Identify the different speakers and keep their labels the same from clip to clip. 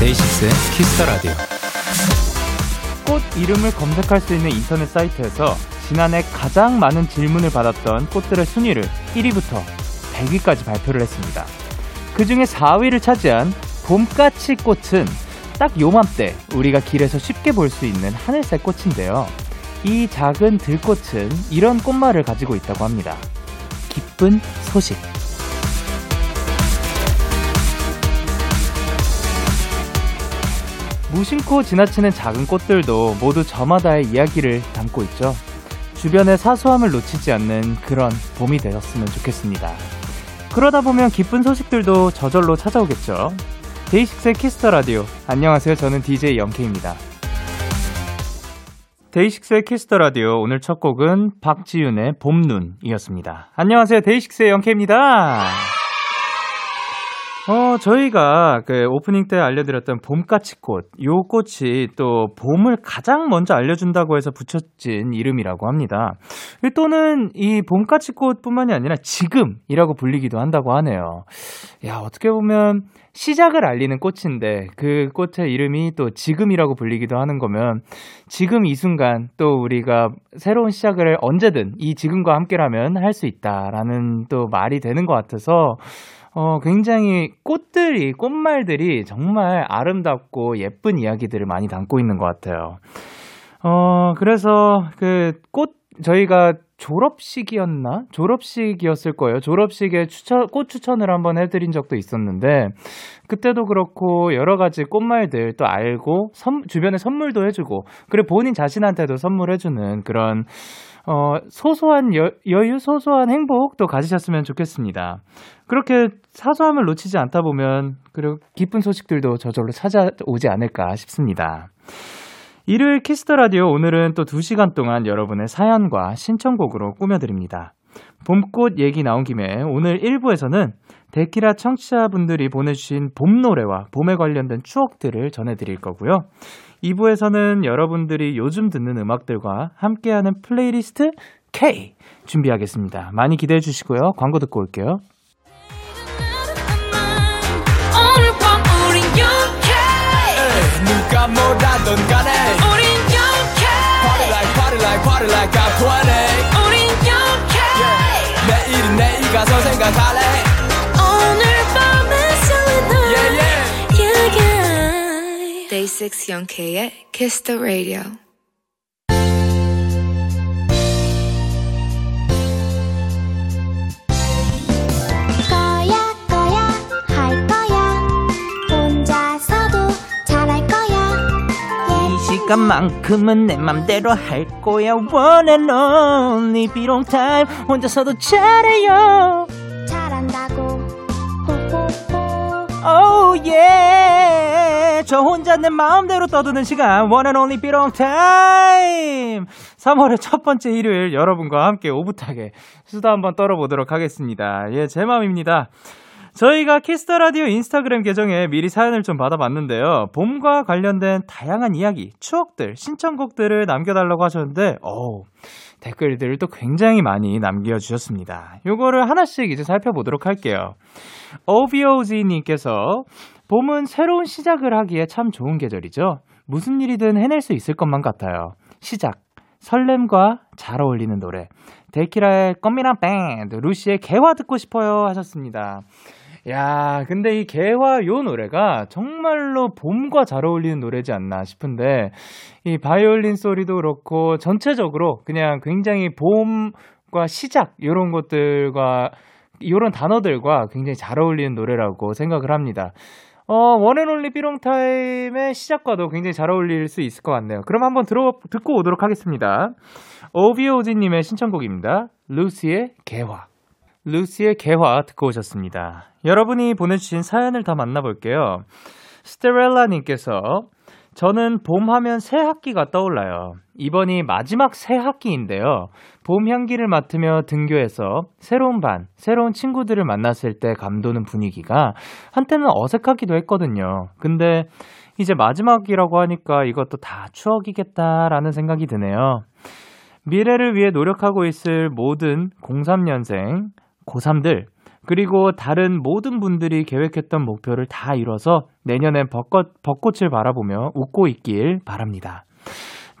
Speaker 1: 데이식스의 Kiss the Radio.
Speaker 2: 꽃 이름을 검색할 수 있는 인터넷 사이트에서 지난해 가장 많은 질문을 받았던 꽃들의 순위를 1위부터 100위까지 발표를 했습니다. 그 중에 4위를 차지한 봄까치 꽃은 딱 요맘때 우리가 길에서 쉽게 볼 수 있는 하늘색 꽃인데요. 이 작은 들꽃은 이런 꽃말을 가지고 있다고 합니다. 기쁜 소식. 무심코 지나치는 작은 꽃들도 모두 저마다의 이야기를 담고 있죠. 주변의 사소함을 놓치지 않는 그런 봄이 되었으면 좋겠습니다. 그러다 보면 기쁜 소식들도 저절로 찾아오겠죠. 데이식스의 키스 더 라디오. 안녕하세요. 저는 DJ 영케이입니다. 데이식스의 키스 더 라디오. 오늘 첫 곡은 박지윤의 봄눈이었습니다. 안녕하세요. 데이식스의 영케이입니다. 어, 저희가 그 오프닝 때 알려드렸던 봄까치꽃, 요 꽃이 또 봄을 가장 먼저 알려준다고 해서 붙여진 이름이라고 합니다. 또는 이 봄까치꽃 뿐만이 아니라 지금이라고 불리기도 한다고 하네요. 야, 어떻게 보면 시작을 알리는 꽃인데 그 꽃의 이름이 또 지금이라고 불리기도 하는 거면 지금 이 순간 또 우리가 새로운 시작을 언제든 이 지금과 함께라면 할 수 있다라는 또 말이 되는 것 같아서 어, 굉장히 꽃들이, 꽃말들이 정말 아름답고 예쁜 이야기들을 많이 담고 있는 것 같아요. 어, 그래서 그 꽃, 저희가 졸업식이었나? 졸업식이었을 거예요. 졸업식에 추천, 꽃 추천을 한번 해드린 적도 있었는데, 그때도 그렇고, 여러 가지 꽃말들 또 알고, 선, 주변에 선물도 해주고, 그리고 본인 자신한테도 선물해주는 그런, 어, 소소한 여, 여유, 소소한 행복도 가지셨으면 좋겠습니다. 그렇게 사소함을 놓치지 않다 보면, 그리고 기쁜 소식들도 저절로 찾아오지 않을까 싶습니다. 일요일 키스 더 라디오 오늘은 또 2시간 동안 여러분의 사연과 신청곡으로 꾸며드립니다. 봄꽃 얘기 나온 김에 오늘 1부에서는 데키라 청취자분들이 보내주신 봄 노래와 봄에 관련된 추억들을 전해드릴 거고요. 2부에서는 여러분들이 요즘 듣는 음악들과 함께하는 플레이리스트 K 준비하겠습니다. 많이 기대해 주시고요. 광고 듣고 올게요.
Speaker 3: 누가 뭐라던 간에 우린 영케 Party like party like party like I'm 20 우린 영케 yeah. 내일은 내일 가서 생각할래 6 영케의 Kiss the Radio
Speaker 2: 시간만큼은 내 맘대로 할 거야 One and only be alone time 혼자서도 잘해요
Speaker 4: 잘한다고
Speaker 2: Oh yeah 저 혼자 내 마음대로 떠드는 시간 One and only be alone time 3월의 첫 번째 일요일 여러분과 함께 오붓하게 수다 한번 떨어보도록 하겠습니다 예 제 마음입니다 저희가 키스 더 라디오 인스타그램 계정에 미리 사연을 좀 받아봤는데요. 봄과 관련된 다양한 이야기, 추억들, 신청곡들을 남겨달라고 하셨는데, 어 댓글들을 또 굉장히 많이 남겨주셨습니다. 요거를 하나씩 이제 살펴보도록 할게요. OBOG님께서 봄은 새로운 시작을 하기에 참 좋은 계절이죠. 무슨 일이든 해낼 수 있을 것만 같아요. 시작. 설렘과 잘 어울리는 노래. 데키라의 껌미랑 밴드, 루시의 개화 듣고 싶어요 하셨습니다. 야, 근데 이 개화 요 노래가 정말로 봄과 잘 어울리는 노래지 않나 싶은데, 이 바이올린 소리도 그렇고, 전체적으로 그냥 굉장히 봄과 시작, 요런 것들과, 요런 단어들과 굉장히 잘 어울리는 노래라고 생각을 합니다. 어, 원앤올리 삐롱타임의 시작과도 굉장히 잘 어울릴 수 있을 것 같네요. 그럼 한번 들어, 듣고 오도록 하겠습니다. 오비오지님의 신청곡입니다. 루시의 개화. 루시의 개화 듣고 오셨습니다. 여러분이 보내주신 사연을 다 만나볼게요. 스테렐라님께서 저는 봄 하면 새 학기가 떠올라요. 이번이 마지막 새 학기인데요. 봄 향기를 맡으며 등교해서 새로운 반, 새로운 친구들을 만났을 때 감도는 분위기가 한때는 어색하기도 했거든요. 근데 이제 마지막이라고 하니까 이것도 다 추억이겠다라는 생각이 드네요. 미래를 위해 노력하고 있을 모든 03년생, 고3들, 그리고 다른 모든 분들이 계획했던 목표를 다 이뤄서 내년엔 벚꽃, 벚꽃을 바라보며 웃고 있길 바랍니다.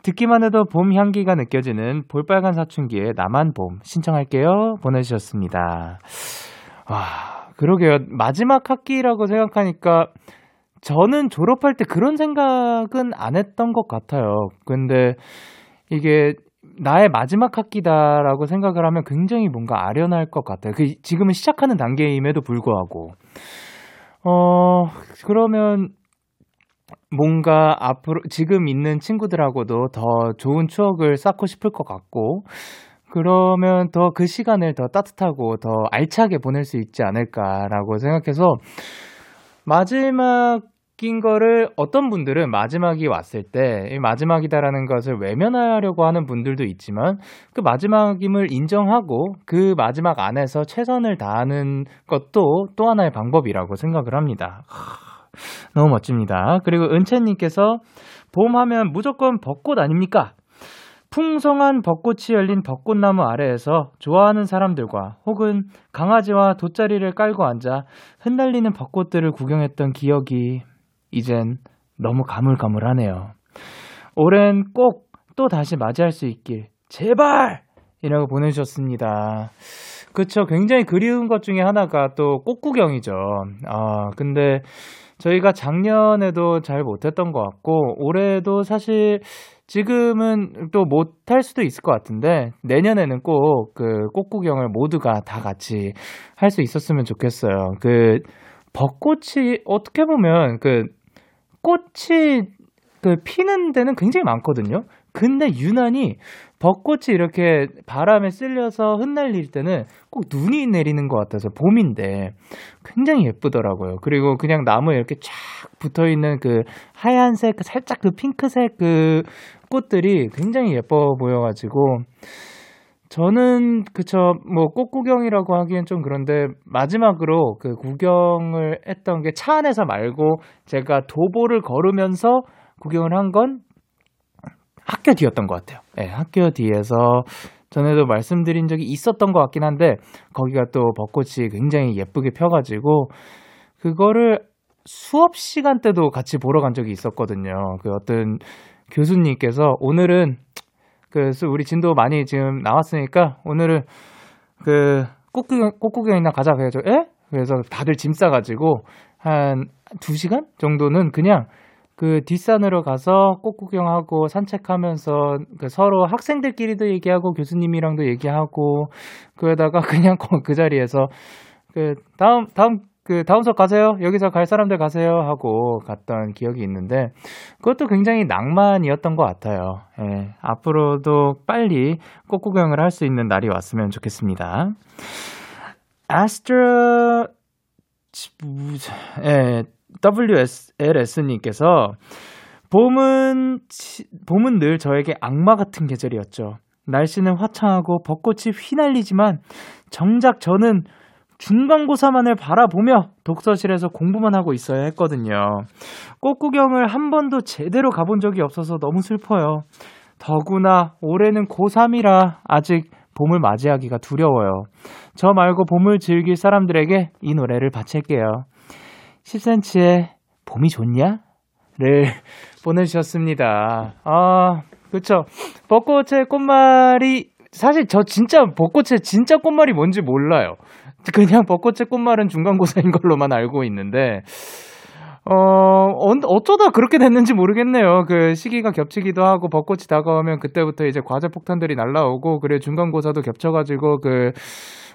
Speaker 2: 듣기만 해도 봄 향기가 느껴지는 볼빨간 사춘기의 나만 봄 신청할게요. 보내주셨습니다. 와, 그러게요. 마지막 학기라고 생각하니까 저는 졸업할 때 그런 생각은 안 했던 것 같아요. 근데 이게 나의 마지막 학기다라고 생각을 하면 굉장히 뭔가 아련할 것 같아요. 그 지금은 시작하는 단계임에도 불구하고. 어, 그러면 뭔가 앞으로 지금 있는 친구들하고도 더 좋은 추억을 쌓고 싶을 것 같고 그러면 더 그 시간을 더 따뜻하고 더 알차게 보낼 수 있지 않을까라고 생각해서 마지막인 거를 어떤 분들은 마지막이 왔을 때 마지막이다라는 것을 외면하려고 하는 분들도 있지만 그 마지막임을 인정하고 그 마지막 안에서 최선을 다하는 것도 또 하나의 방법이라고 생각을 합니다. 너무 멋집니다. 그리고 은채님께서 봄 하면 무조건 벚꽃 아닙니까? 풍성한 벚꽃이 열린 벚꽃나무 아래에서 좋아하는 사람들과 혹은 강아지와 돗자리를 깔고 앉아 흩날리는 벚꽃들을 구경했던 기억이 이젠 너무 가물가물하네요. 올해는 꼭 또 다시 맞이할 수 있길 제발! 이라고 보내주셨습니다. 그쵸. 굉장히 그리운 것 중에 하나가 또 꽃구경이죠. 아, 근데 저희가 작년에도 잘 못했던 것 같고 올해도 사실 지금은 또 못할 수도 있을 것 같은데 내년에는 꼭 그 꽃구경을 모두가 다 같이 할 수 있었으면 좋겠어요. 그 벚꽃이 어떻게 보면 그 꽃이 그 피는 데는 굉장히 많거든요. 근데 유난히 벚꽃이 이렇게 바람에 쓸려서 흩날릴 때는 꼭 눈이 내리는 것 같아서 봄인데 굉장히 예쁘더라고요. 그리고 그냥 나무에 이렇게 쫙 붙어 있는 그 하얀색, 살짝 그 핑크색 그 꽃들이 굉장히 예뻐 보여가지고 저는 그쵸 뭐 꽃 구경이라고 하기엔 좀 그런데 마지막으로 그 구경을 했던 게 차 안에서 말고 제가 도보를 걸으면서 구경을 한 건 학교 뒤였던 것 같아요. 네, 학교 뒤에서 전에도 말씀드린 적이 있었던 것 같긴 한데 거기가 또 벚꽃이 굉장히 예쁘게 펴가지고 그거를 수업 시간 때도 같이 보러 간 적이 있었거든요. 그 어떤 교수님께서 오늘은 그 우리 진도 많이 지금 나왔으니까 오늘은 그 꽃구경 꽃구경이나 가자 그래서 에? 그래서 다들 짐 싸가지고 한두 시간 정도는 그냥 그 뒷산으로 가서 꽃 구경하고 산책하면서 그 서로 학생들끼리도 얘기하고 교수님이랑도 얘기하고 그러다가 그냥 그 자리에서 그 다음 다음 그 다음 수업 가세요. 여기서 갈 사람들 가세요 하고 갔던 기억이 있는데 그것도 굉장히 낭만이었던 것 같아요. 예, 앞으로도 빨리 꽃 구경을 할 수 있는 날이 왔으면 좋겠습니다. 아스트라 예, WSLS님께서 봄은, 봄은 늘 저에게 악마 같은 계절이었죠. 날씨는 화창하고 벚꽃이 휘날리지만 정작 저는 중간고사만을 바라보며 독서실에서 공부만 하고 있어야 했거든요. 꽃 구경을 한 번도 제대로 가본 적이 없어서 너무 슬퍼요. 더구나 올해는 고3이라 아직 봄을 맞이하기가 두려워요. 저 말고 봄을 즐길 사람들에게 이 노래를 바칠게요. 10cm의 봄이 좋냐? 를 보내주셨습니다. 아, 그쵸. 벚꽃의 꽃말이, 사실 저 진짜 벚꽃의 진짜 꽃말이 뭔지 몰라요. 그냥 벚꽃의 꽃말은 중간고사인 걸로만 알고 있는데, 어, 어쩌다 그렇게 됐는지 모르겠네요. 그 시기가 겹치기도 하고 벚꽃이 다가오면 그때부터 이제 과제 폭탄들이 날라오고, 그래 중간고사도 겹쳐가지고 그,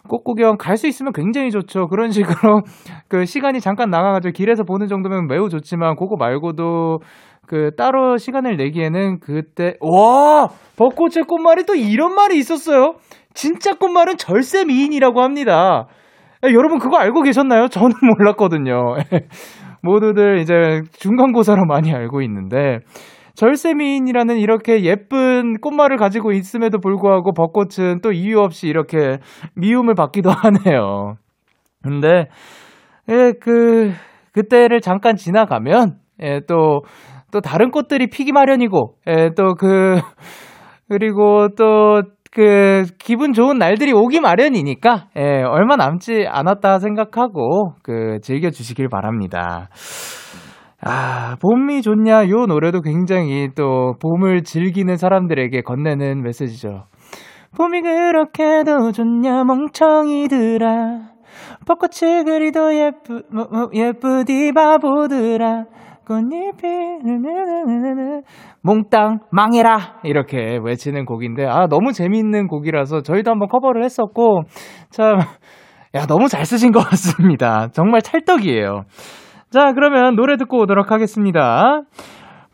Speaker 2: 꽃구경 갈 수 있으면 굉장히 좋죠. 그런 식으로 그 시간이 잠깐 나가가지고 길에서 보는 정도면 매우 좋지만 그거 말고도 그 따로 시간을 내기에는 그때 와 벚꽃의 꽃말이 또 이런 말이 있었어요. 진짜 꽃말은 절세 미인이라고 합니다. 야, 여러분 그거 알고 계셨나요? 저는 몰랐거든요. 모두들 이제 중간고사로 많이 알고 있는데, 절세미인이라는 이렇게 예쁜 꽃말을 가지고 있음에도 불구하고 벚꽃은 또 이유 없이 이렇게 미움을 받기도 하네요. 근데, 예, 그, 그때를 잠깐 지나가면, 예, 또, 또 다른 꽃들이 피기 마련이고, 예, 또 그, 그리고 또, 그, 기분 좋은 날들이 오기 마련이니까, 예, 얼마 남지 않았다 생각하고, 그, 즐겨 주시길 바랍니다. 아, 봄이 좋냐? 요 노래도 굉장히 또 봄을 즐기는 사람들에게 건네는 메시지죠. 봄이 그렇게도 좋냐, 멍청이들아. 벚꽃이 그리도 예쁘, 뭐, 뭐, 예쁘디 바보들아. 꽃잎이, 몽땅 망해라! 이렇게 외치는 곡인데, 아, 너무 재밌는 곡이라서 저희도 한번 커버를 했었고, 참, 야, 너무 잘 쓰신 것 같습니다. 정말 찰떡이에요. 자, 그러면 노래 듣고 오도록 하겠습니다.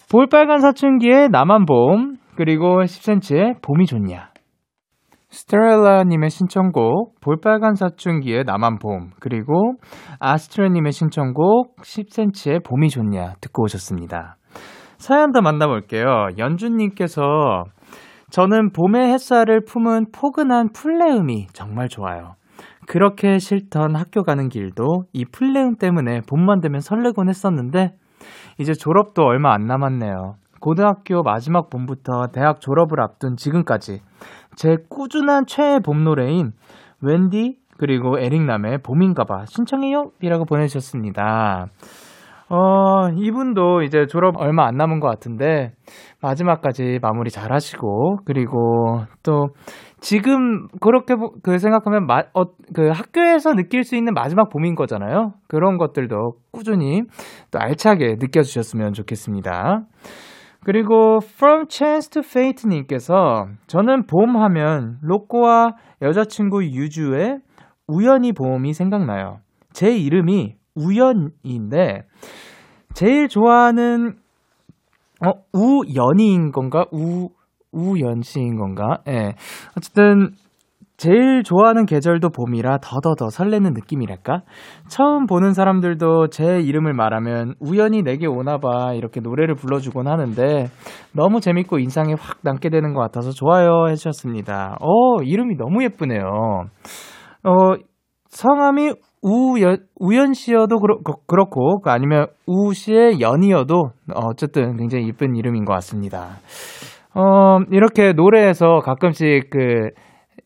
Speaker 2: 볼빨간 사춘기의 나만 봄, 그리고 10cm의 봄이 좋냐. 스트렐라님의 신청곡, 볼빨간 사춘기의 나만 봄, 그리고 아스트레님의 신청곡, 10cm의 봄이 좋냐 듣고 오셨습니다. 사연 더 만나볼게요. 연주님께서 저는 봄의 햇살을 품은 포근한 풀레음이 정말 좋아요. 그렇게 싫던 학교 가는 길도 이 풀레음 때문에 봄만 되면 설레곤 했었는데 이제 졸업도 얼마 안 남았네요. 고등학교 마지막 봄부터 대학 졸업을 앞둔 지금까지 제 꾸준한 최애 봄 노래인 웬디 그리고 에릭남의 봄인가봐 신청해요 이라고 보내주셨습니다. 어, 이분도 이제 졸업 얼마 안 남은 것 같은데 마지막까지 마무리 잘 하시고 그리고 또 지금 그렇게 그 생각하면 마, 어, 그 학교에서 느낄 수 있는 마지막 봄인 거잖아요. 그런 것들도 꾸준히 또 알차게 느껴주셨으면 좋겠습니다. 그리고 From Chance to Fate 님께서 저는 봄 하면 로꼬와 여자친구 유주의 우연히 봄이 생각나요. 제 이름이 우연인데 제일 좋아하는 어 우연이인 건가? 우 우연 씨인 건가? 예. 네. 어쨌든 제일 좋아하는 계절도 봄이라 더더더 설레는 느낌이랄까? 처음 보는 사람들도 제 이름을 말하면 우연히 내게 오나봐 이렇게 노래를 불러주곤 하는데 너무 재밌고 인상에 확 남게 되는 것 같아서 좋아요 해주셨습니다. 어, 이름이 너무 예쁘네요. 어, 성함이 우연, 우연 씨여도 그렇, 그렇고, 아니면 우 씨의 연이어도 어쨌든 굉장히 예쁜 이름인 것 같습니다. 어, 이렇게 노래에서 가끔씩 그,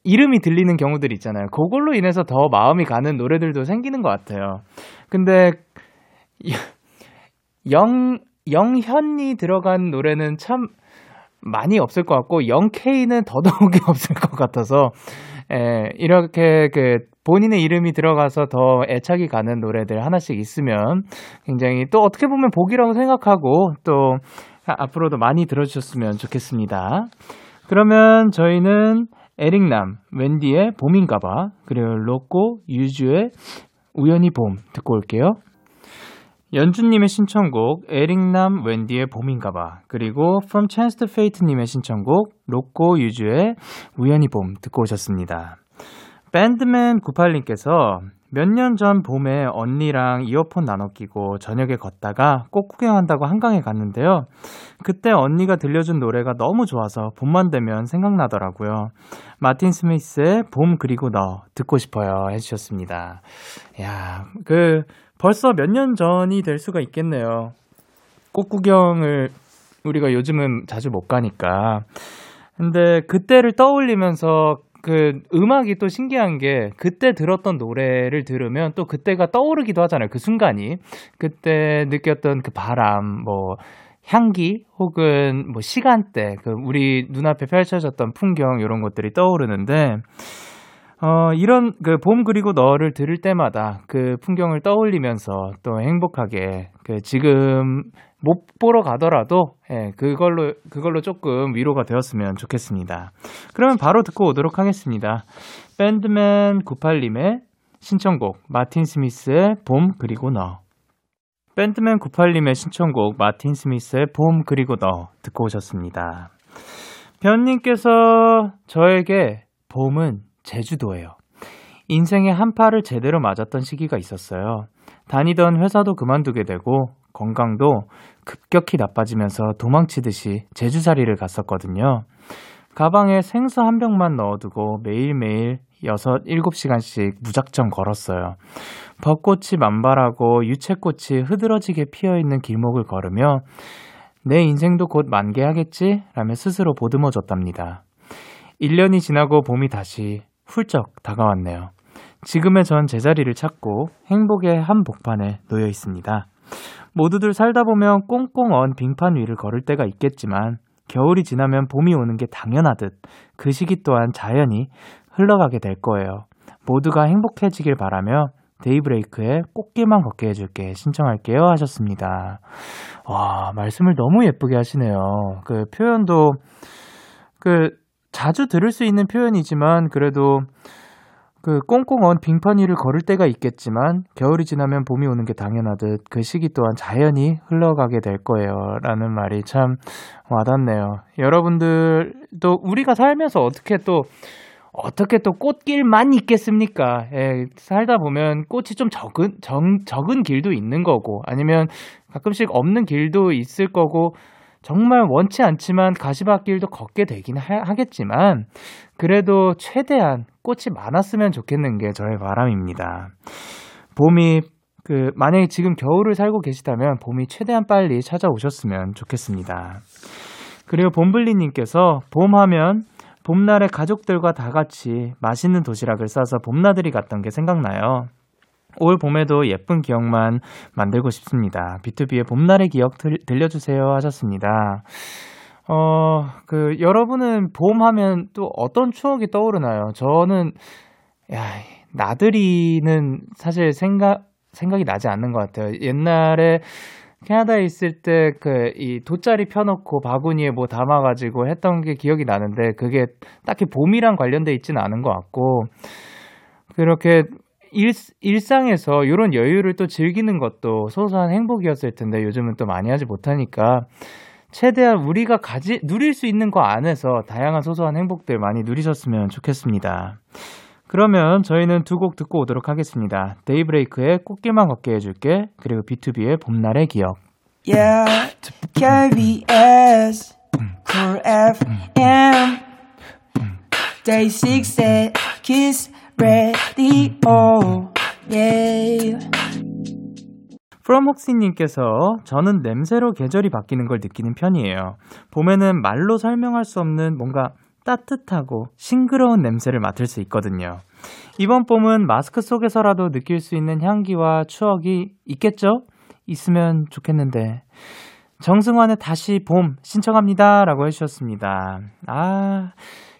Speaker 2: 이름이 들리는 경우들 있잖아요. 그걸로 인해서 더 마음이 가는 노래들도 생기는 것 같아요. 근데, 영, 영현이 들어간 노래는 참 많이 없을 것 같고, 영케이는 더더욱이 없을 것 같아서, 에, 이렇게 그, 본인의 이름이 들어가서 더 애착이 가는 노래들 하나씩 있으면 굉장히 또 어떻게 보면 복이라고 생각하고 또 앞으로도 많이 들어주셨으면 좋겠습니다. 그러면 저희는 에릭남, 웬디의 봄인가봐, 그리고 로꼬, 유주의 우연히 봄 듣고 올게요. 연주님의 신청곡 에릭남 웬디의 봄인가봐 그리고 From Chance to Fate님의 신청곡 로꼬 유주의 우연히 봄 듣고 오셨습니다. 밴드맨 98님께서 몇 년 전 봄에 언니랑 이어폰 나눠 끼고 저녁에 걷다가 꽃 구경한다고 한강에 갔는데요. 그때 언니가 들려준 노래가 너무 좋아서 봄만 되면 생각나더라고요. 마틴 스미스의 봄 그리고 너 듣고 싶어요 해주셨습니다. 야, 그 벌써 몇 년 전이 될 수가 있겠네요. 꽃 구경을 우리가 요즘은 자주 못 가니까. 근데 그때를 떠올리면서 그 음악이 또 신기한 게 그때 들었던 노래를 들으면 또 그때가 떠오르기도 하잖아요. 그 순간이. 그때 느꼈던 그 바람, 뭐, 향기 혹은 뭐 시간대, 그 우리 눈앞에 펼쳐졌던 풍경 이런 것들이 떠오르는데 어, 이런 그 봄 그리고 너를 들을 때마다 그 풍경을 떠올리면서 또 행복하게 그 지금 못 보러 가더라도 예, 그걸로 그걸로 조금 위로가 되었으면 좋겠습니다. 그러면 바로 듣고 오도록 하겠습니다. 밴드맨 98님의 신청곡 마틴 스미스의 봄 그리고 너. 밴드맨 98님의 신청곡 마틴 스미스의 봄 그리고 너 듣고 오셨습니다. 변님께서 저에게 봄은 제주도예요. 인생의 한파를 제대로 맞았던 시기가 있었어요. 다니던 회사도 그만두게 되고 건강도 급격히 나빠지면서 도망치듯이 제주살이를 갔었거든요. 가방에 생수 한 병만 넣어두고 매일매일 6, 7시간씩 무작정 걸었어요. 벚꽃이 만발하고 유채꽃이 흐드러지게 피어있는 길목을 걸으며 내 인생도 곧 만개하겠지? 라며 스스로 보듬어줬답니다. 1년이 지나고 봄이 다시 훌쩍 다가왔네요. 지금의 전 제자리를 찾고 행복의 한 복판에 놓여 있습니다. 모두들 살다 보면 꽁꽁 언 빙판 위를 걸을 때가 있겠지만 겨울이 지나면 봄이 오는 게 당연하듯 그 시기 또한 자연히 흘러가게 될 거예요. 모두가 행복해지길 바라며 데이브레이크의 꽃길만 걷게 해줄게 신청할게요 하셨습니다. 와, 말씀을 너무 예쁘게 하시네요. 그 표현도 그 자주 들을 수 있는 표현이지만 그래도 그 꽁꽁 언 빙판 위를 걸을 때가 있겠지만 겨울이 지나면 봄이 오는 게 당연하듯 그 시기 또한 자연히 흘러가게 될 거예요. 라는 말이 참 와닿네요. 여러분들도 우리가 살면서 어떻게 또 어떻게 또 꽃길만 있겠습니까? 예, 살다 보면 꽃이 좀 적은, 적, 적은 길도 있는 거고, 아니면 가끔씩 없는 길도 있을 거고, 정말 원치 않지만 가시밭길도 걷게 되긴 하, 겠지만 그래도 최대한 꽃이 많았으면 좋겠는 게 저의 바람입니다. 봄이 그 만약에 지금 겨울을 살고 계시다면 봄이 최대한 빨리 찾아오셨으면 좋겠습니다. 그리고 봄블리님께서 봄하면 봄날에 가족들과 다 같이 맛있는 도시락을 싸서 봄나들이 갔던 게 생각나요. 올 봄에도 예쁜 기억만 만들고 싶습니다. B2B의 봄날의 기억 들, 들려주세요 하셨습니다. 어, 그, 여러분은 봄 하면 또 어떤 추억이 떠오르나요? 저는, 야, 나들이는 사실 생각, 생각이 나지 않는 것 같아요. 옛날에 캐나다에 있을 때 그 이 돗자리 펴놓고 바구니에 뭐 담아가지고 했던 게 기억이 나는데 그게 딱히 봄이랑 관련돼 있지는 않은 것 같고 그렇게 일, 일상에서 이런 여유를 또 즐기는 것도 소소한 행복이었을 텐데 요즘은 또 많이 하지 못하니까 최대한 우리가 가지 누릴 수 있는 거 안에서 다양한 소소한 행복들 많이 누리셨으면 좋겠습니다. 그러면 저희는 두 곡 듣고 오도록 하겠습니다. 데이브레이크의 꽃길만 걷게 해줄게 그리고 B2B의 봄날의 기억. Yeah, KBS, Cool FM, Day 6의 Kiss Radio. Yeah. 프롬혹시님께서 저는 냄새로 계절이 바뀌는 걸 느끼는 편이에요. 봄에는 말로 설명할 수 없는 뭔가 따뜻하고 싱그러운 냄새를 맡을 수 있거든요. 이번 봄은 마스크 속에서라도 느낄 수 있는 향기와 추억이 있겠죠? 있으면 좋겠는데. 정승환의 다시 봄 신청합니다. 라고 해주셨습니다. 아,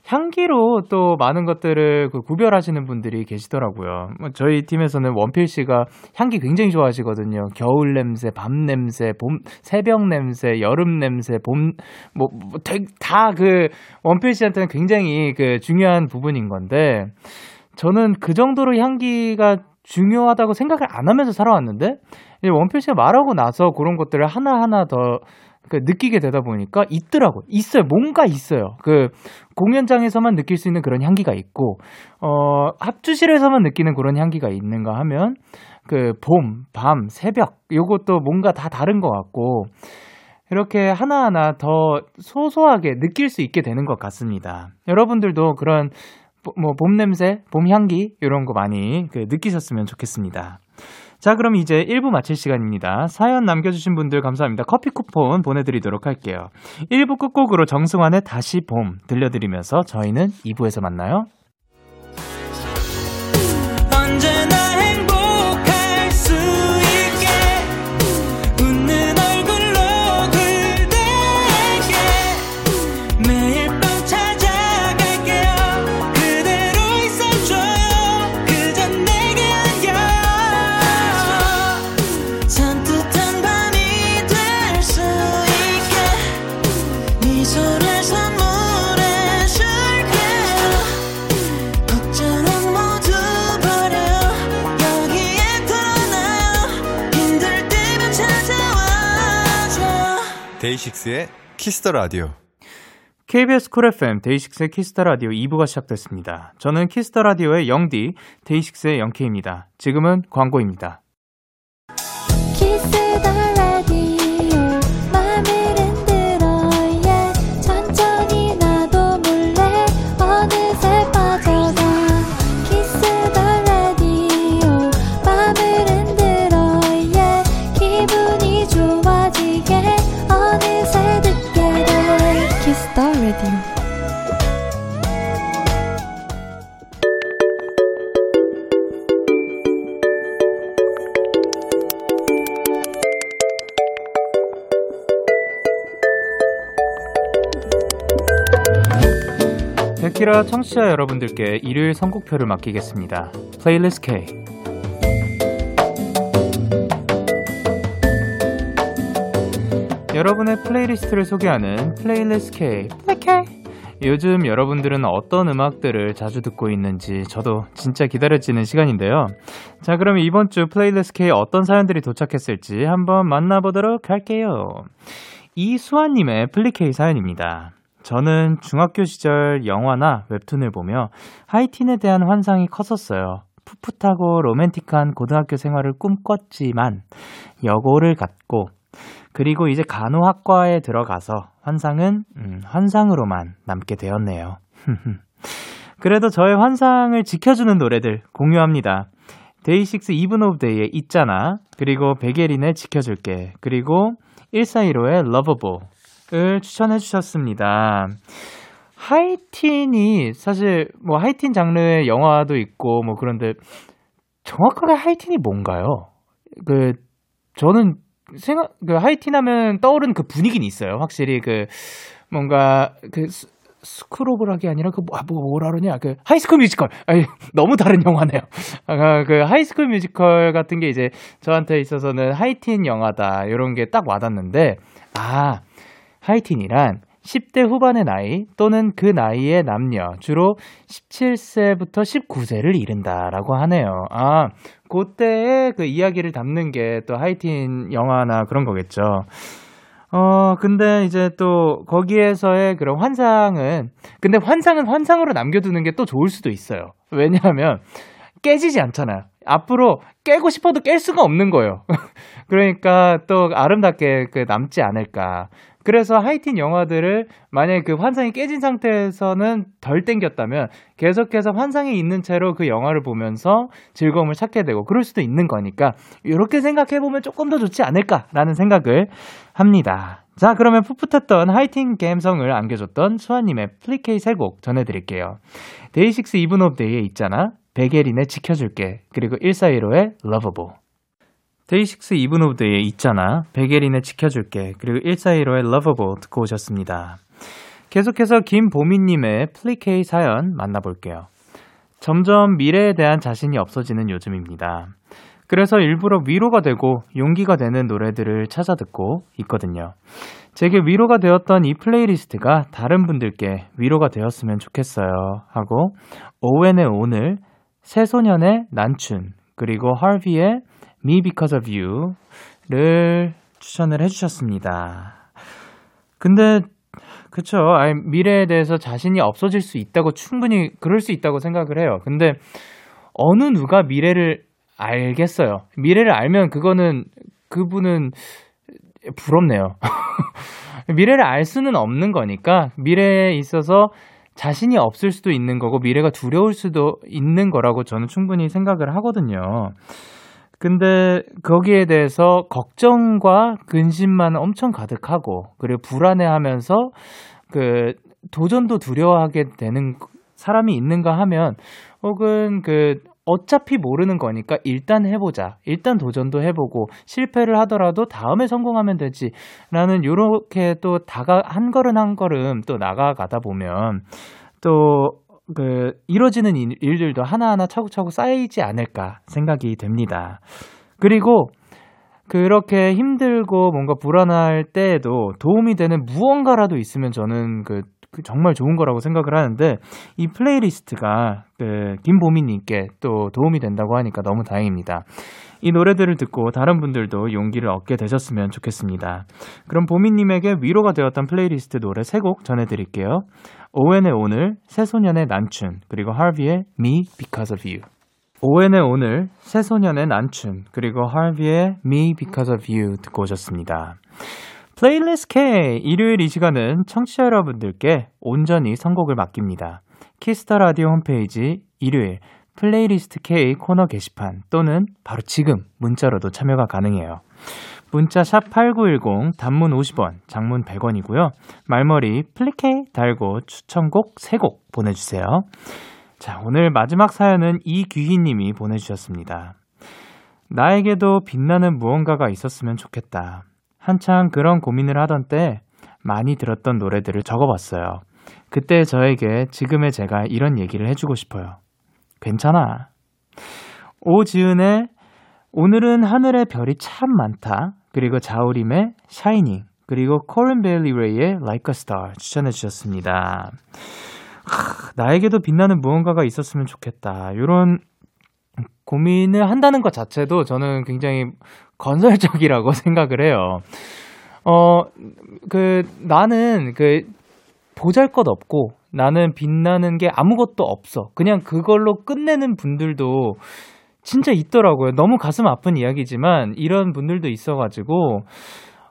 Speaker 2: 향기로 또 많은 것들을 그 구별하시는 분들이 계시더라고요. 뭐 저희 팀에서는 원필 씨가 향기 굉장히 좋아하시거든요. 겨울 냄새, 밤 냄새, 봄, 새벽 냄새, 여름 냄새, 봄, 뭐, 뭐 다 그 원필 씨한테는 굉장히 그 중요한 부분인 건데, 저는 그 정도로 향기가 중요하다고 생각을 안 하면서 살아왔는데, 원필 씨가 말하고 나서 그런 것들을 하나하나 더 그 느끼게 되다 보니까 있더라고요. 있어요. 뭔가 있어요. 그 공연장에서만 느낄 수 있는 그런 향기가 있고 어 합주실에서만 느끼는 그런 향기가 있는가 하면 그 봄, 밤, 새벽 요것도 뭔가 다 다른 것 같고 이렇게 하나하나 더 소소하게 느낄 수 있게 되는 것 같습니다. 여러분들도 그런 뭐 봄 냄새, 봄 향기 이런 거 많이 그 느끼셨으면 좋겠습니다. 자, 그럼 이제 1부 마칠 시간입니다. 사연 남겨주신 분들 감사합니다. 커피 쿠폰 보내드리도록 할게요. 1부 끝곡으로 정승환의 다시 봄 들려드리면서 저희는 2부에서 만나요.
Speaker 4: 데이식스의 키스 더 라디오.
Speaker 2: KBS 쿨 FM 데이식스의 키스 더 라디오 2부가 시작됐습니다. 저는 키스 더 라디오의 영디, 데이식스의 영케이입니다. 지금은 광고입니다. 키라 청취자 여러분들께 일요일 선곡표를 맡기겠습니다. Playlist K. 여러분의 playlist를 소개하는 playlist K. Play K. 요즘 여러분들은 어떤 음악들을 자주 듣고 있는지 저도 진짜 기다려지는 시간인데요. 자, 그럼 이번 주 playlist K 어떤 사연들이 도착했을지 한번 만나보도록 할게요. 이수아님의 플리케이 사연입니다. 저는 중학교 시절 영화나 웹툰을 보며 하이틴에 대한 환상이 컸었어요. 풋풋하고 로맨틱한 고등학교 생활을 꿈꿨지만 여고를 갔고 그리고 이제 간호학과에 들어가서 환상은 음, 환상으로만 남게 되었네요. 그래도 저의 환상을 지켜주는 노래들 공유합니다. 데이식스 이븐 오브 데이의 있잖아. 그리고 백예린의 지켜줄게. 그리고 1415의 Lover Boy를 추천해 주셨습니다. 하이틴이 사실 뭐 하이틴 장르의 영화도 있고 뭐 그런데 정확하게 하이틴이 뭔가요? 그 저는 생각 그 하이틴 하면 떠오르는 그 분위기는 있어요. 확실히 그 뭔가 그 스, School of Rock이 아니라 그 뭐, 뭐 뭐라 그러냐 그 High School Musical 아니 너무 다른 영화네요. 아, 그 High School Musical 같은 게 이제 저한테 있어서는 하이틴 영화다 이런 게 딱 와닿는데 아 하이틴이란 10대 후반의 나이 또는 그 나이의 남녀, 주로 17세부터 19세를 이른다라고 하네요. 아, 그때의 그 이야기를 담는 게 또 하이틴 영화나 그런 거겠죠. 어, 근데 이제 또 거기에서의 그런 환상은, 근데 환상은 환상으로 남겨두는 게 또 좋을 수도 있어요. 왜냐하면 깨지지 않잖아요. 앞으로 깨고 싶어도 깰 수가 없는 거예요. 그러니까 또 아름답게 그 남지 않을까. 그래서 하이틴 영화들을 만약에 그 환상이 깨진 상태에서는 덜 땡겼다면 계속해서 환상이 있는 채로 그 영화를 보면서 즐거움을 찾게 되고 그럴 수도 있는 거니까 이렇게 생각해 보면 조금 더 좋지 않을까라는 생각을 합니다. 자, 그러면 풋풋했던 하이틴 감성을 안겨줬던 수아님의 플리케이 세곡 전해드릴게요. 데이식스 이븐 오브 데이의 있잖아. 백예린의 지켜줄게. 그리고 1415의 Lover Boy. 데이식스 이븐 오브 데이의 있잖아. 백예린의 지켜줄게. 그리고 1415의 Lover Boy 듣고 오셨습니다. 계속해서 김보미님의 플리케이 사연 만나볼게요. 점점 미래에 대한 자신이 없어지는 요즘입니다. 그래서 일부러 위로가 되고 용기가 되는 노래들을 찾아 듣고 있거든요. 제게 위로가 되었던 이 playlist가 다른 분들께 위로가 되었으면 좋겠어요. 하고 오웬의 오늘, 새소년의 난춘, 그리고 하비의 Me Because of You를 추천을 해주셨습니다. 근데 그쵸. 아니, 미래에 대해서 자신이 없어질 수 있다고 충분히 그럴 수 있다고 생각을 해요. 근데 어느 누가 미래를 알겠어요. 미래를 알면 그거는 그분은 부럽네요. 미래를 알 수는 없는 거니까 미래에 있어서 자신이 없을 수도 있는 거고 미래가 두려울 수도 있는 거라고 저는 충분히 생각을 하거든요. 근데 거기에 대해서 걱정과 근심만 엄청 가득하고 그리고 불안해하면서 그 도전도 두려워하게 되는 사람이 있는가 하면 혹은 그 어차피 모르는 거니까 일단 해보자. 일단 도전도 해보고 실패를 하더라도 다음에 성공하면 되지. 라는 요렇게 또 다가 한 걸음 한 걸음 또 나아가다 보면 또 그 이뤄지는 일들도 하나하나 차곡차곡 쌓이지 않을까 생각이 됩니다. 그리고 그렇게 힘들고 뭔가 불안할 때에도 도움이 되는 무언가라도 있으면 저는 그, 그 정말 좋은 거라고 생각을 하는데 이 playlist가 그 김보미님께 또 도움이 된다고 하니까 너무 다행입니다. 이 노래들을 듣고 다른 분들도 용기를 얻게 되셨으면 좋겠습니다. 그럼 보미님에게 위로가 되었던 플레이리스트 노래 세곡 전해드릴게요. 오웬의 오늘, 새소년의 난춘, 그리고 하비의 Me Because of You. 오웬의 오늘, 새소년의 난춘, 그리고 하비의 Me Because of You 듣고 오셨습니다. Playlist K 일요일 이 시간은 청취자 여러분들께 온전히 선곡을 맡깁니다. 키스 더 라디오 홈페이지 일요일 Playlist K 코너 게시판 또는 바로 지금 문자로도 참여가 가능해요. 문자 샵 8910 단문 50원, 장문 100원이고요. 말머리 플리케이 달고 추천곡 3곡 보내주세요. 자, 오늘 마지막 사연은 이규희 님이 보내주셨습니다. 나에게도 빛나는 무언가가 있었으면 좋겠다. 한창 그런 고민을 하던 때 많이 들었던 노래들을 적어봤어요. 그때 저에게 지금의 제가 이런 얘기를 해주고 싶어요. 괜찮아. 오지은의 오늘은 하늘에 별이 참 많다. 그리고 자우림의 샤이닝. 그리고 코른 베일리 레이의 Like a Star 추천해 주셨습니다. 하, 나에게도 빛나는 무언가가 있었으면 좋겠다. 이런 고민을 한다는 것 자체도 저는 굉장히 건설적이라고 생각을 해요. 어, 그, 나는 그, 보잘 것 없고, 나는 빛나는 게 아무것도 없어. 그냥 그걸로 끝내는 분들도 진짜 있더라고요. 너무 가슴 아픈 이야기지만, 이런 분들도 있어가지고,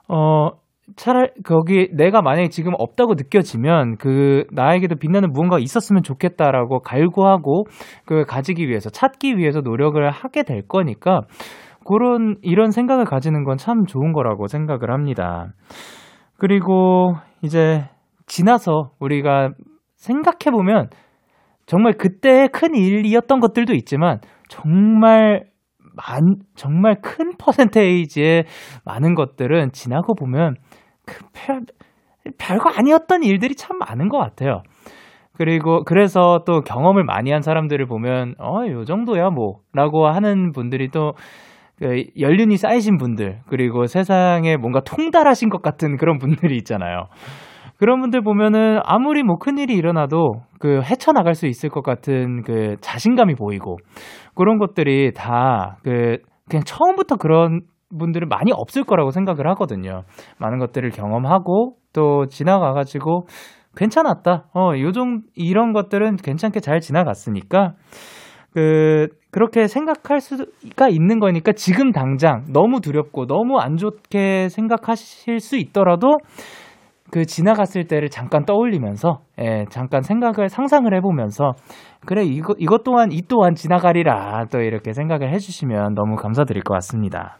Speaker 2: 어, 차라리 거기 내가 만약에 지금 없다고 느껴지면 그 나에게도 빛나는 무언가가 있었으면 좋겠다라고 갈구하고 그 가지기 위해서 찾기 위해서 노력을 하게 될 거니까 그런 이런 생각을 가지는 건 참 좋은 거라고 생각을 합니다. 그리고 이제 지나서 우리가 생각해 보면 정말 그때 큰 일이었던 것들도 있지만 정말 많 정말 큰 퍼센테이지의 많은 것들은 지나고 보면 그 별, 별거 아니었던 일들이 참 많은 것 같아요. 그리고 그래서 또 경험을 많이 한 사람들을 보면 어, 요 정도야 뭐라고 하는 분들이 또그 연륜이 쌓이신 분들 그리고 세상에 뭔가 통달하신 것 같은 그런 분들이 있잖아요. 그런 분들 보면은 아무리 뭐 큰일이 일어나도 그 헤쳐나갈 수 있을 것 같은 그 자신감이 보이고 그런 것들이 다 그 그냥 처음부터 그런 분들은 많이 없을 거라고 생각을 하거든요. 많은 것들을 경험하고 또 지나가가지고 괜찮았다. 어, 요정 이런 것들은 괜찮게 잘 지나갔으니까 그 그렇게 생각할 수가 있는 거니까 지금 당장 너무 두렵고 너무 안 좋게 생각하실 수 있더라도 그 지나갔을 때를 잠깐 떠올리면서 예, 잠깐 생각을 상상을 해보면서 그래 이거 이것 또한 이 또한 지나가리라 또 이렇게 생각을 해주시면 너무 감사드릴 것 같습니다.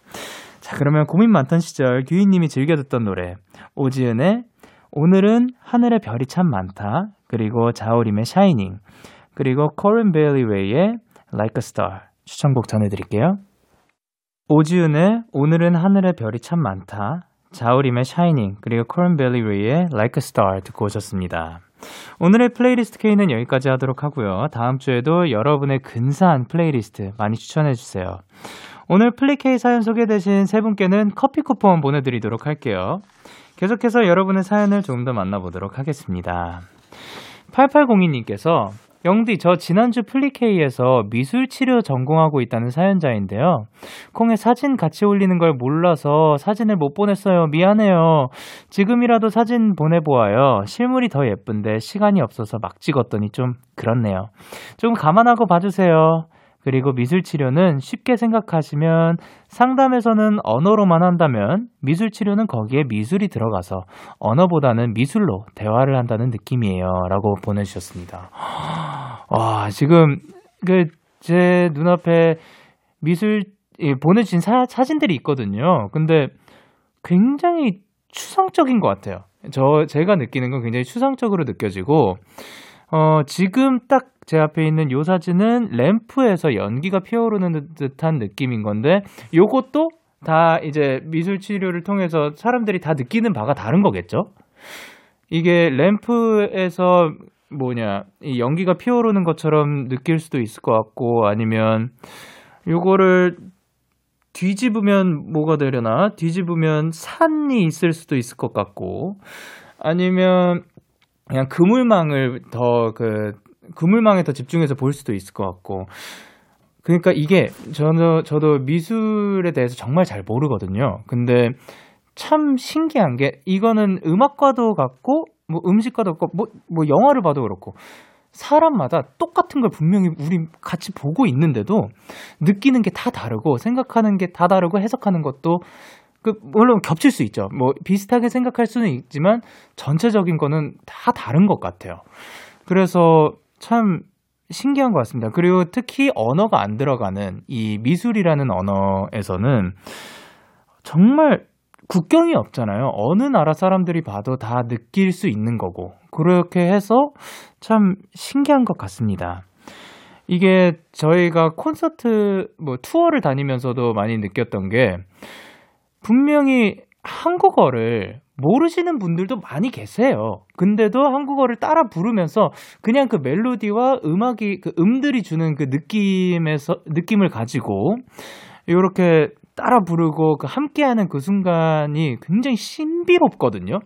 Speaker 2: 자 그러면 고민 많던 시절 규희님이 즐겨 듣던 노래 오지은의 오늘은 하늘의 별이 참 많다 그리고 자우림의 Shining 그리고 코린 베일리 레이의 Like a Star 추천곡 전해드릴게요. 오지은의 오늘은 하늘의 별이 참 많다 자우림의 Shining 그리고 코린 베일리 레이의 Like a Star 듣고 오셨습니다. 오늘의 playlist K는 여기까지 하도록 하고요. 다음 주에도 여러분의 근사한 플레이리스트 많이 추천해 주세요. 오늘 플리케이 사연 소개되신 세 분께는 커피 쿠폰 보내드리도록 할게요. 계속해서 여러분의 사연을 조금 더 만나보도록 하겠습니다. 8802님께서 영디, 저 지난주 플리케이에서 미술치료 전공하고 있다는 사연자인데요. 콩에 사진 같이 올리는 걸 몰라서 사진을 못 보냈어요. 미안해요. 지금이라도 사진 보내보아요. 실물이 더 예쁜데 시간이 없어서 막 찍었더니 좀 그렇네요. 좀 감안하고 봐주세요. 그리고 미술 치료는 쉽게 생각하시면 상담에서는 언어로만 한다면 미술 치료는 거기에 미술이 들어가서 언어보다는 미술로 대화를 한다는 느낌이에요. 라고 보내 주셨습니다. 와, 지금 그 제 눈앞에 미술 보내주신 사, 사진들이 있거든요. 근데 굉장히 추상적인 것 같아요. 저 제가 느끼는 건 굉장히 추상적으로 느껴지고 어, 지금 딱 제 앞에 있는 요 사진은 램프에서 연기가 피어오르는 듯한 느낌인 건데 요것도 다 이제 미술 치료를 통해서 사람들이 다 느끼는 바가 다른 거겠죠? 이게 램프에서 뭐냐, 이 연기가 피어오르는 것처럼 느낄 수도 있을 것 같고 아니면 요거를 뒤집으면 뭐가 되려나? 뒤집으면 산이 있을 수도 있을 것 같고 아니면 그냥 그물망을 더 그 그물망에 더 집중해서 볼 수도 있을 것 같고 그러니까 이게 저는 저도 미술에 대해서 정말 잘 모르거든요. 근데 참 신기한 게 이거는 음악과도 같고 뭐 음식과도 같고 뭐, 뭐 영화를 봐도 그렇고 사람마다 똑같은 걸 분명히 우리 같이 보고 있는데도 느끼는 게 다 다르고 생각하는 게 다 다르고 해석하는 것도 그 물론 겹칠 수 있죠. 뭐 비슷하게 생각할 수는 있지만 전체적인 거는 다 다른 것 같아요. 그래서 참 신기한 것 같습니다. 그리고 특히 언어가 안 들어가는 이 미술이라는 언어에서는 정말 국경이 없잖아요. 어느 나라 사람들이 봐도 다 느낄 수 있는 거고. 그렇게 해서 참 신기한 것 같습니다. 이게 저희가 콘서트, 뭐 투어를 다니면서도 많이 느꼈던 게 분명히 한국어를 모르시는 분들도 많이 계세요. 근데도 한국어를 따라 부르면서 그냥 그 멜로디와 음악이 그 음들이 주는 그 느낌에서 느낌을 가지고 이렇게 따라 부르고 그 함께하는 그 순간이 굉장히 신비롭거든요.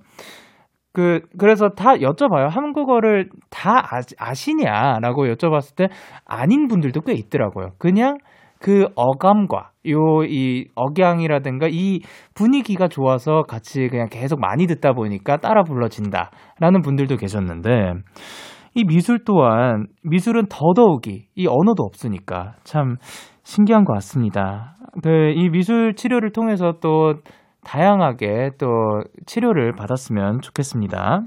Speaker 2: 그 그래서 다 여쭤봐요. 한국어를 다 아, 시냐라고 여쭤봤을 때 아닌 분들도 꽤 있더라고요. 그냥 그 어감과 요 이 억양이라든가 이 분위기가 좋아서 같이 그냥 계속 많이 듣다 보니까 따라 불러진다라는 분들도 계셨는데 이 미술 또한 미술은 더더욱이 이 언어도 없으니까 참 신기한 것 같습니다. 그 이 미술 치료를 통해서 또 다양하게 또 치료를 받았으면 좋겠습니다.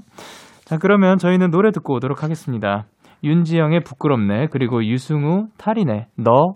Speaker 2: 자, 그러면 저희는 노래 듣고 오도록 하겠습니다. 윤지영의 부끄럽네, 그리고 유승우, 탈이네, 너,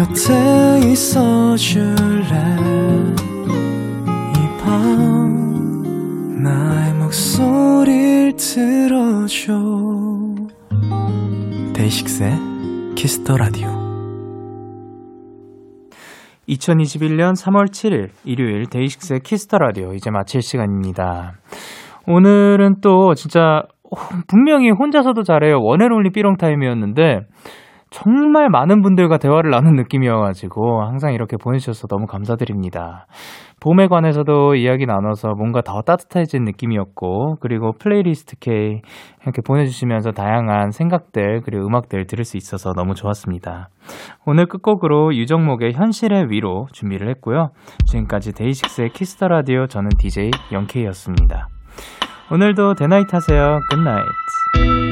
Speaker 3: 곁에 있어 줄래 이 밤 나의 목소리를 들어줘
Speaker 1: DAY6의 Kiss the Radio
Speaker 2: 2021년 3월 7일 일요일 DAY6의 Kiss the Radio 이제 마칠 시간입니다. 오늘은 또 진짜 분명히 혼자서도 잘해요. one and only 삐롱 타임이었는데 정말 많은 분들과 대화를 나눈 느낌이어가지고 항상 이렇게 보내주셔서 너무 감사드립니다. 봄에 관해서도 이야기 나눠서 뭔가 더 따뜻해진 느낌이었고, 그리고 playlist K 이렇게 보내주시면서 다양한 생각들, 그리고 음악들 들을 수 있어서 너무 좋았습니다. 오늘 끝곡으로 유정목의 현실의 위로 준비를 했고요. 지금까지 DAY6의 Kiss the Radio 저는 DJ Young K였습니다. 오늘도 Day night 하세요. Good night.